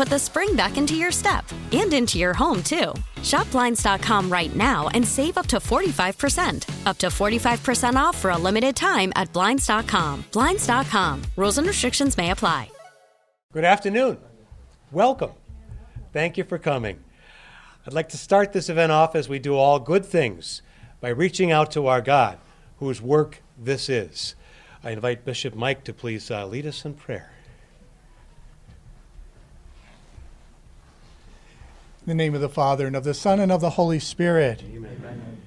put the spring back into your step and into your home, too. Shop Blinds.com right now and save up to 45%. Up to 45% off for a limited time at Blinds.com. Blinds.com. Rules and restrictions may apply. Good afternoon. Welcome. Thank you for coming. I'd like to start this event off as we do all good things by reaching out to our God, whose work this is. I invite Bishop Mike to please uh, lead us in prayer. In the name of the Father, and of the Son, and of the Holy Spirit. Amen.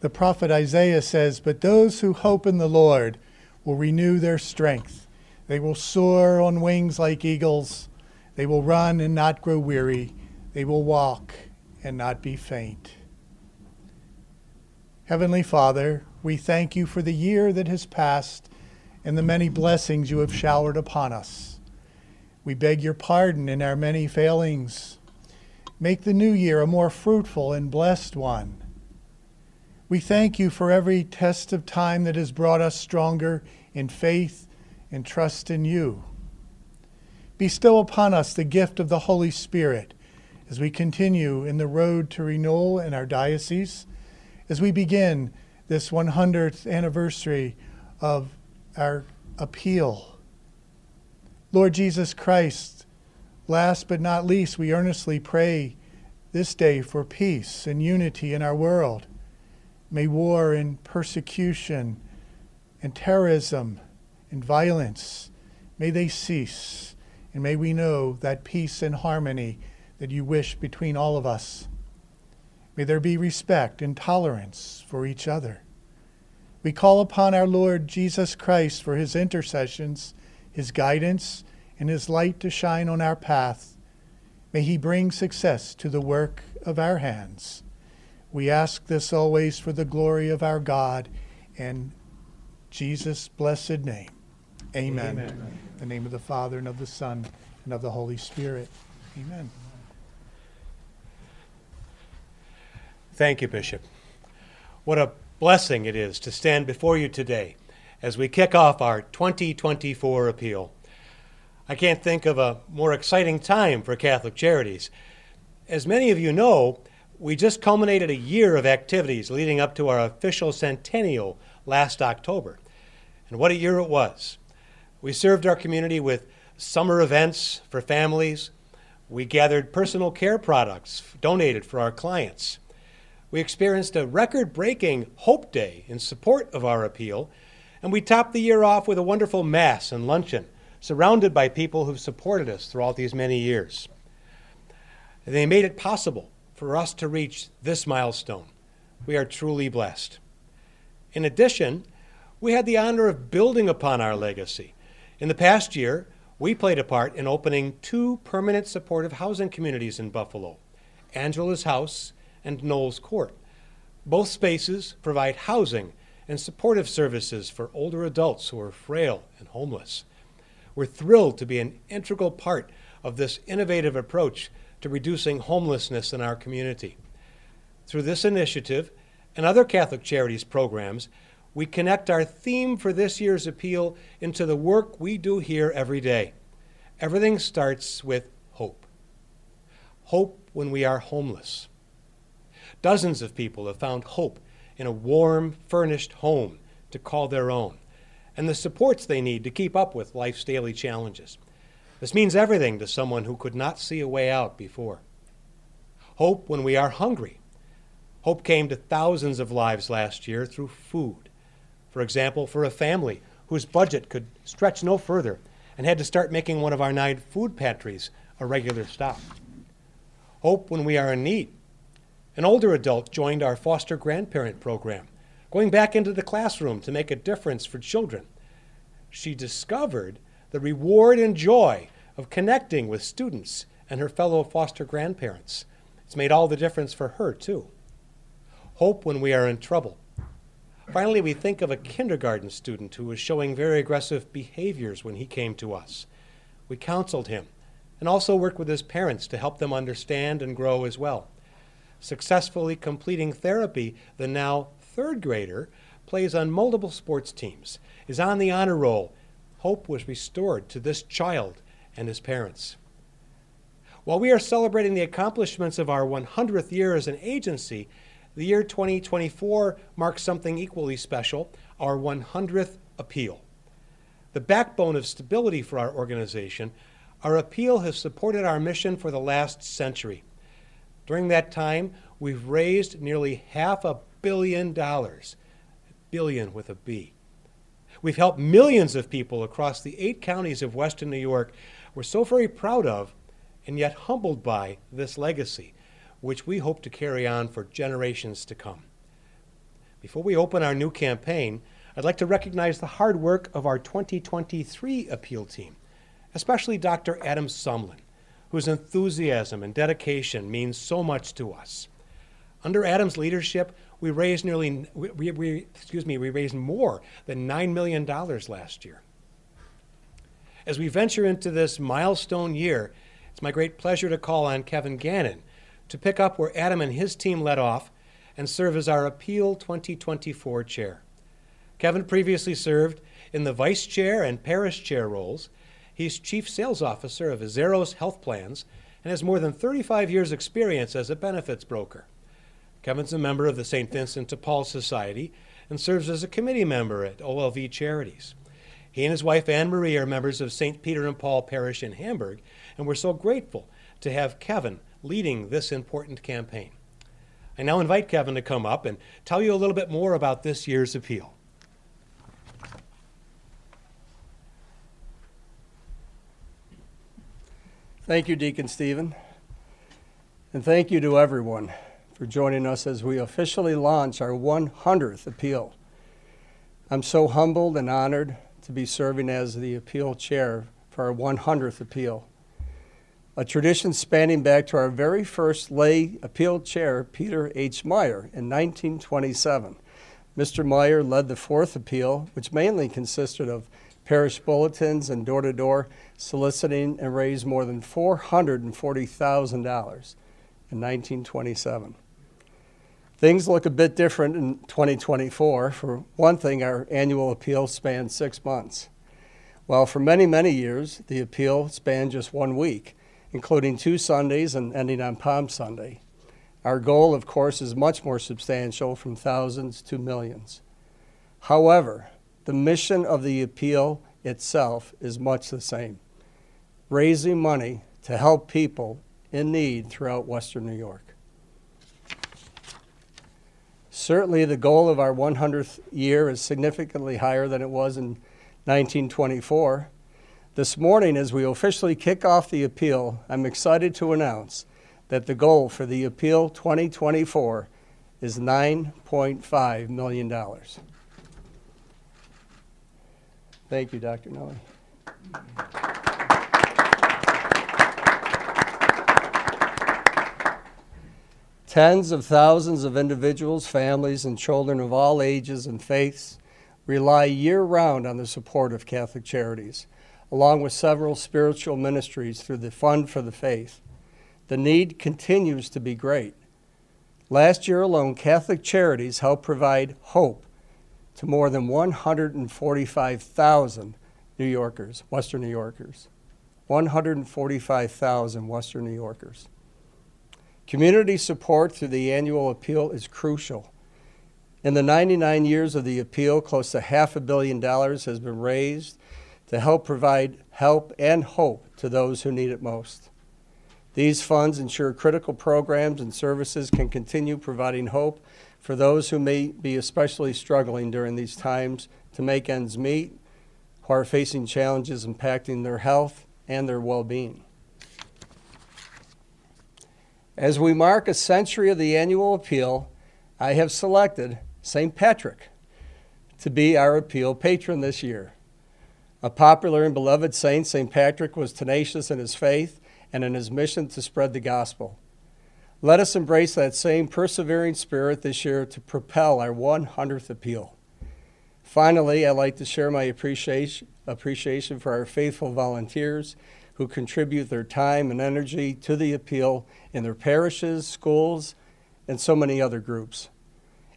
The prophet Isaiah says, But those who hope in the Lord will renew their strength. They will soar on wings like eagles. They will run and not grow weary. They will walk and not be faint. Heavenly Father, we thank you for the year that has passed and the many blessings you have showered upon us. We beg your pardon in our many failings. Make the new year a more fruitful and blessed one. We thank you for every test of time that has brought us stronger in faith and trust in you. Bestow upon us the gift of the Holy Spirit as we continue in the road to renewal in our diocese, as we begin this 100th anniversary of our appeal. Lord Jesus Christ, last but not least, we earnestly pray this day for peace and unity in our world. May war and persecution and terrorism and violence, may they cease. And may we know that peace and harmony that you wish between all of us. May there be respect and tolerance for each other. We call upon our Lord Jesus Christ for his intercessions, his guidance, and his light to shine on our path. May he bring success to the work of our hands. We ask this always for the glory of our God and Jesus' blessed name. Amen. Amen. In the name of the Father, and of the Son, and of the Holy Spirit. Amen. Thank you, Bishop. What a blessing it is to stand before you today as we kick off our 2024 appeal. I can't think of a more exciting time for Catholic Charities. As many of you know, we just culminated a year of activities leading up to our official centennial last October. And what a year it was. We served our community with summer events for families. We gathered personal care products donated for our clients. We experienced a record breaking Hope Day in support of our appeal, and we topped the year off with a wonderful Mass and luncheon, surrounded by people who've supported us throughout these many years. They made it possible for us to reach this milestone. We are truly blessed. In addition, we had the honor of building upon our legacy. In the past year, we played a part in opening two permanent supportive housing communities in Buffalo Angela's House and Knowles Court. Both spaces provide housing and supportive services for older adults who are frail and homeless. We're thrilled to be an integral part of this innovative approach to reducing homelessness in our community. Through this initiative and other Catholic Charities programs, we connect our theme for this year's appeal into the work we do here every day Everything starts with hope. Hope when we are homeless. Dozens of people have found hope in a warm, furnished home to call their own and the supports they need to keep up with life's daily challenges. This means everything to someone who could not see a way out before. Hope when we are hungry. Hope came to thousands of lives last year through food. For example, for a family whose budget could stretch no further and had to start making one of our nine food pantries a regular stop. Hope when we are in need. An older adult joined our foster grandparent program going back into the classroom to make a difference for children. She discovered the reward and joy of connecting with students and her fellow foster grandparents. It's made all the difference for her, too. Hope when we are in trouble. Finally, we think of a kindergarten student who was showing very aggressive behaviors when he came to us. We counseled him and also worked with his parents to help them understand and grow as well. Successfully completing therapy, the now third grader plays on multiple sports teams, is on the honor roll. Hope was restored to this child and his parents. While we are celebrating the accomplishments of our 100th year as an agency, the year 2024 marks something equally special our 100th appeal. The backbone of stability for our organization, our appeal has supported our mission for the last century. During that time, we've raised nearly half a billion dollars. Billion with a B. We've helped millions of people across the eight counties of western New York. We're so very proud of and yet humbled by this legacy, which we hope to carry on for generations to come. Before we open our new campaign, I'd like to recognize the hard work of our 2023 appeal team, especially Dr. Adam Sumlin, whose enthusiasm and dedication means so much to us. Under Adam's leadership, we raised nearly, we, we, excuse me, we raised more than $9 million last year. As we venture into this milestone year, it's my great pleasure to call on Kevin Gannon to pick up where Adam and his team led off and serve as our Appeal 2024 chair. Kevin previously served in the vice chair and parish chair roles. He's chief sales officer of Azeros Health Plans and has more than 35 years' experience as a benefits broker. Kevin's a member of the St. Vincent de Paul Society and serves as a committee member at OLV Charities. He and his wife Anne Marie are members of St. Peter and Paul Parish in Hamburg, and we're so grateful to have Kevin leading this important campaign. I now invite Kevin to come up and tell you a little bit more about this year's appeal. Thank you, Deacon Stephen. And thank you to everyone for joining us as we officially launch our 100th appeal. I'm so humbled and honored to be serving as the appeal chair for our 100th appeal. A tradition spanning back to our very first lay appeal chair, Peter H. Meyer, in 1927. Mr. Meyer led the fourth appeal, which mainly consisted of parish bulletins and door to door soliciting and raised more than $440,000 in 1927. Things look a bit different in 2024. For one thing, our annual appeal spans six months. While for many, many years, the appeal spanned just one week, including two Sundays and ending on Palm Sunday. Our goal, of course, is much more substantial from thousands to millions. However, the mission of the appeal itself is much the same raising money to help people in need throughout Western New York. Certainly, the goal of our 100th year is significantly higher than it was in 1924. This morning, as we officially kick off the appeal, I'm excited to announce that the goal for the Appeal 2024 is $9.5 million. Thank you, Dr. Noe. Tens of thousands of individuals, families, and children of all ages and faiths rely year round on the support of Catholic Charities, along with several spiritual ministries through the Fund for the Faith. The need continues to be great. Last year alone, Catholic Charities helped provide hope to more than 145,000 New Yorkers, Western New Yorkers. 145,000 Western New Yorkers. Community support through the annual appeal is crucial. In the 99 years of the appeal, close to half a billion dollars has been raised to help provide help and hope to those who need it most. These funds ensure critical programs and services can continue providing hope for those who may be especially struggling during these times to make ends meet, who are facing challenges impacting their health and their well being. As we mark a century of the annual appeal, I have selected St. Patrick to be our appeal patron this year. A popular and beloved saint, St. Patrick was tenacious in his faith and in his mission to spread the gospel. Let us embrace that same persevering spirit this year to propel our 100th appeal. Finally, I'd like to share my appreciation, appreciation for our faithful volunteers who contribute their time and energy to the appeal in their parishes, schools, and so many other groups,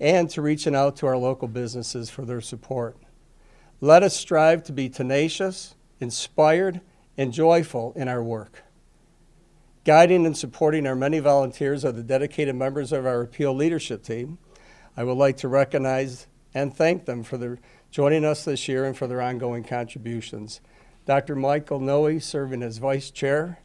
and to reaching out to our local businesses for their support. Let us strive to be tenacious, inspired, and joyful in our work. Guiding and supporting our many volunteers are the dedicated members of our appeal leadership team. I would like to recognize and thank them for their joining us this year and for their ongoing contributions. Dr. Michael Noe serving as Vice Chair,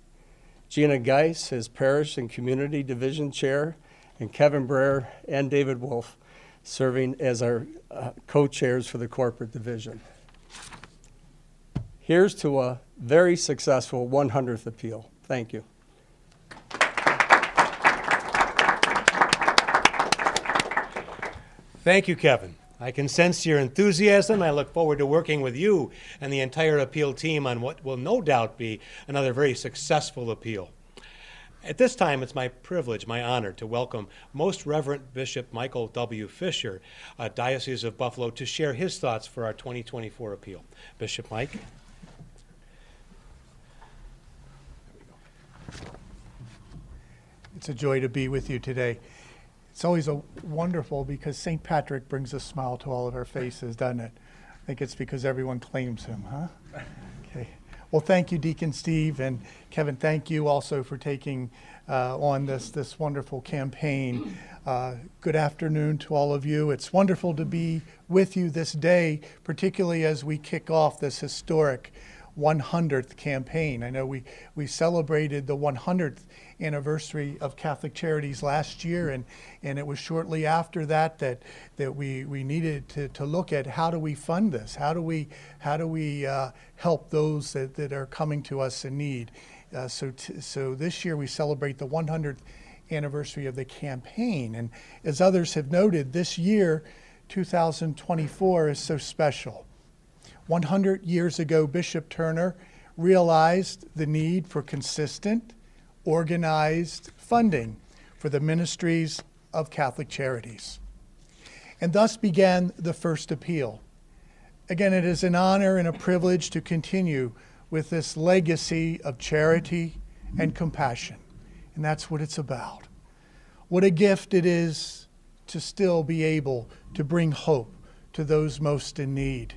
Gina Geis as Parish and Community Division Chair, and Kevin Brer and David Wolf serving as our uh, co-chairs for the corporate division. Here's to a very successful 100th appeal. Thank you. Thank you, Kevin. I can sense your enthusiasm. I look forward to working with you and the entire appeal team on what will no doubt be another very successful appeal. At this time, it's my privilege, my honor, to welcome Most Reverend Bishop Michael W. Fisher, uh, Diocese of Buffalo, to share his thoughts for our 2024 appeal. Bishop Mike. It's a joy to be with you today. It's always a wonderful because St. Patrick brings a smile to all of our faces, doesn't it? I think it's because everyone claims him, huh? Okay. Well, thank you, Deacon Steve and Kevin. Thank you also for taking uh, on this this wonderful campaign. Uh, good afternoon to all of you. It's wonderful to be with you this day, particularly as we kick off this historic 100th campaign. I know we we celebrated the 100th anniversary of Catholic Charities last year, and, and it was shortly after that that, that we, we needed to, to look at how do we fund this? How do we, how do we uh, help those that, that are coming to us in need? Uh, so, so this year we celebrate the 100th anniversary of the campaign. And as others have noted, this year, 2024, is so special. 100 years ago, Bishop Turner realized the need for consistent, organized funding for the ministries of Catholic Charities. And thus began the first appeal. Again, it is an honor and a privilege to continue with this legacy of charity and compassion. And that's what it's about. What a gift it is to still be able to bring hope to those most in need.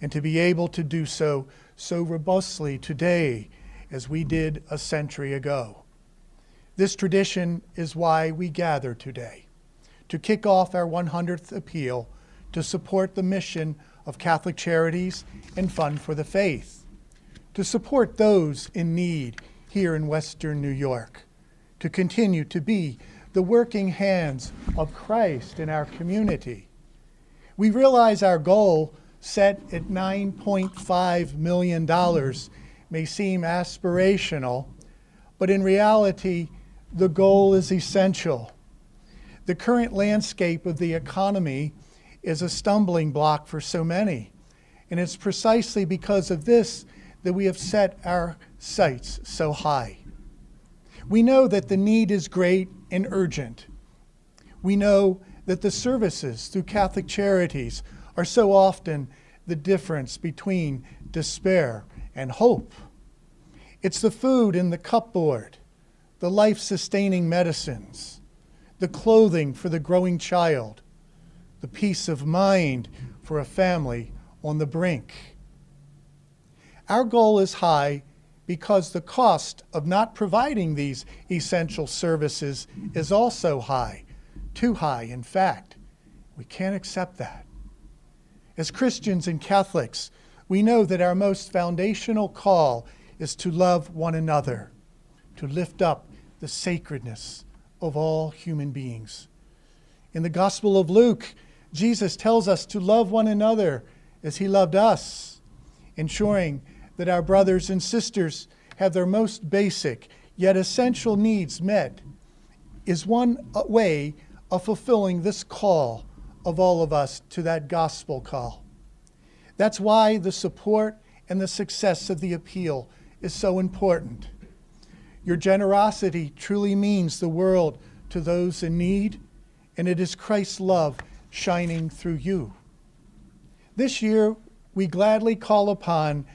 And to be able to do so so robustly today as we did a century ago. This tradition is why we gather today to kick off our 100th appeal to support the mission of Catholic Charities and Fund for the Faith, to support those in need here in Western New York, to continue to be the working hands of Christ in our community. We realize our goal, set at $9.5 million, may seem aspirational, but in reality, the goal is essential. The current landscape of the economy is a stumbling block for so many, and it's precisely because of this that we have set our sights so high. We know that the need is great and urgent. We know that the services through Catholic Charities are so often the difference between despair and hope. It's the food in the cupboard, the life sustaining medicines, the clothing for the growing child, the peace of mind for a family on the brink. Our goal is high because the cost of not providing these essential services is also high, too high, in fact. We can't accept that. As Christians and Catholics, we know that our most foundational call is to love one another, to lift up the sacredness of all human beings. In the Gospel of Luke, Jesus tells us to love one another as he loved us, ensuring that our brothers and sisters have their most basic yet essential needs met is one way of fulfilling this call of all of us to that gospel call. That's why the support and the success of the appeal is so important. Your generosity truly means the world to those in need, and it is Christ's love shining through you. This year, we gladly call upon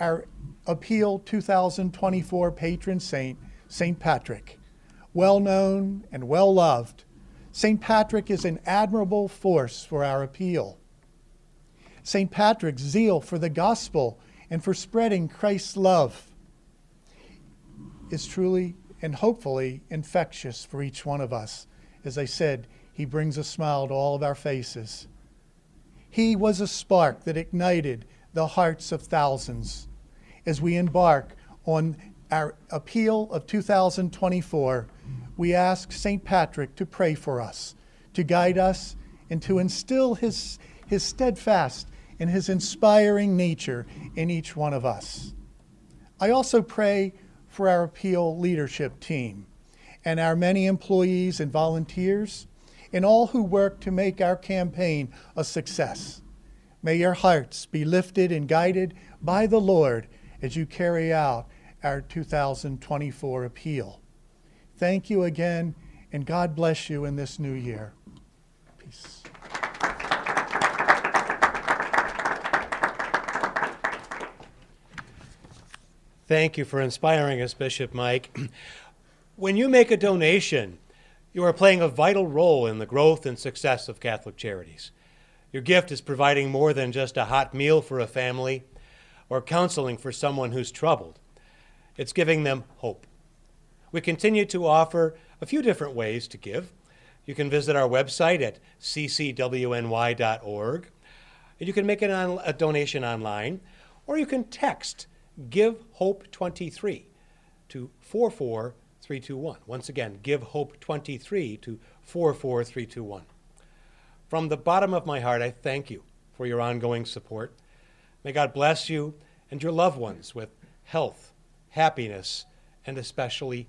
our Appeal 2024 patron saint, St. Patrick. Well known and well loved, St. Patrick is an admirable force for our appeal. St. Patrick's zeal for the gospel and for spreading Christ's love is truly and hopefully infectious for each one of us. As I said, he brings a smile to all of our faces. He was a spark that ignited the hearts of thousands as we embark on our appeal of 2024. We ask St. Patrick to pray for us, to guide us, and to instill his, his steadfast and his inspiring nature in each one of us. I also pray for our appeal leadership team and our many employees and volunteers and all who work to make our campaign a success. May your hearts be lifted and guided by the Lord as you carry out our 2024 appeal. Thank you again, and God bless you in this new year. Peace. Thank you for inspiring us, Bishop Mike. When you make a donation, you are playing a vital role in the growth and success of Catholic Charities. Your gift is providing more than just a hot meal for a family or counseling for someone who's troubled. It's giving them hope. We continue to offer a few different ways to give. You can visit our website at ccwny.org. You can make on, a donation online, or you can text Give Hope 23 to 44321. Once again, Give Hope 23 to 44321. From the bottom of my heart, I thank you for your ongoing support. May God bless you and your loved ones with health, happiness, and especially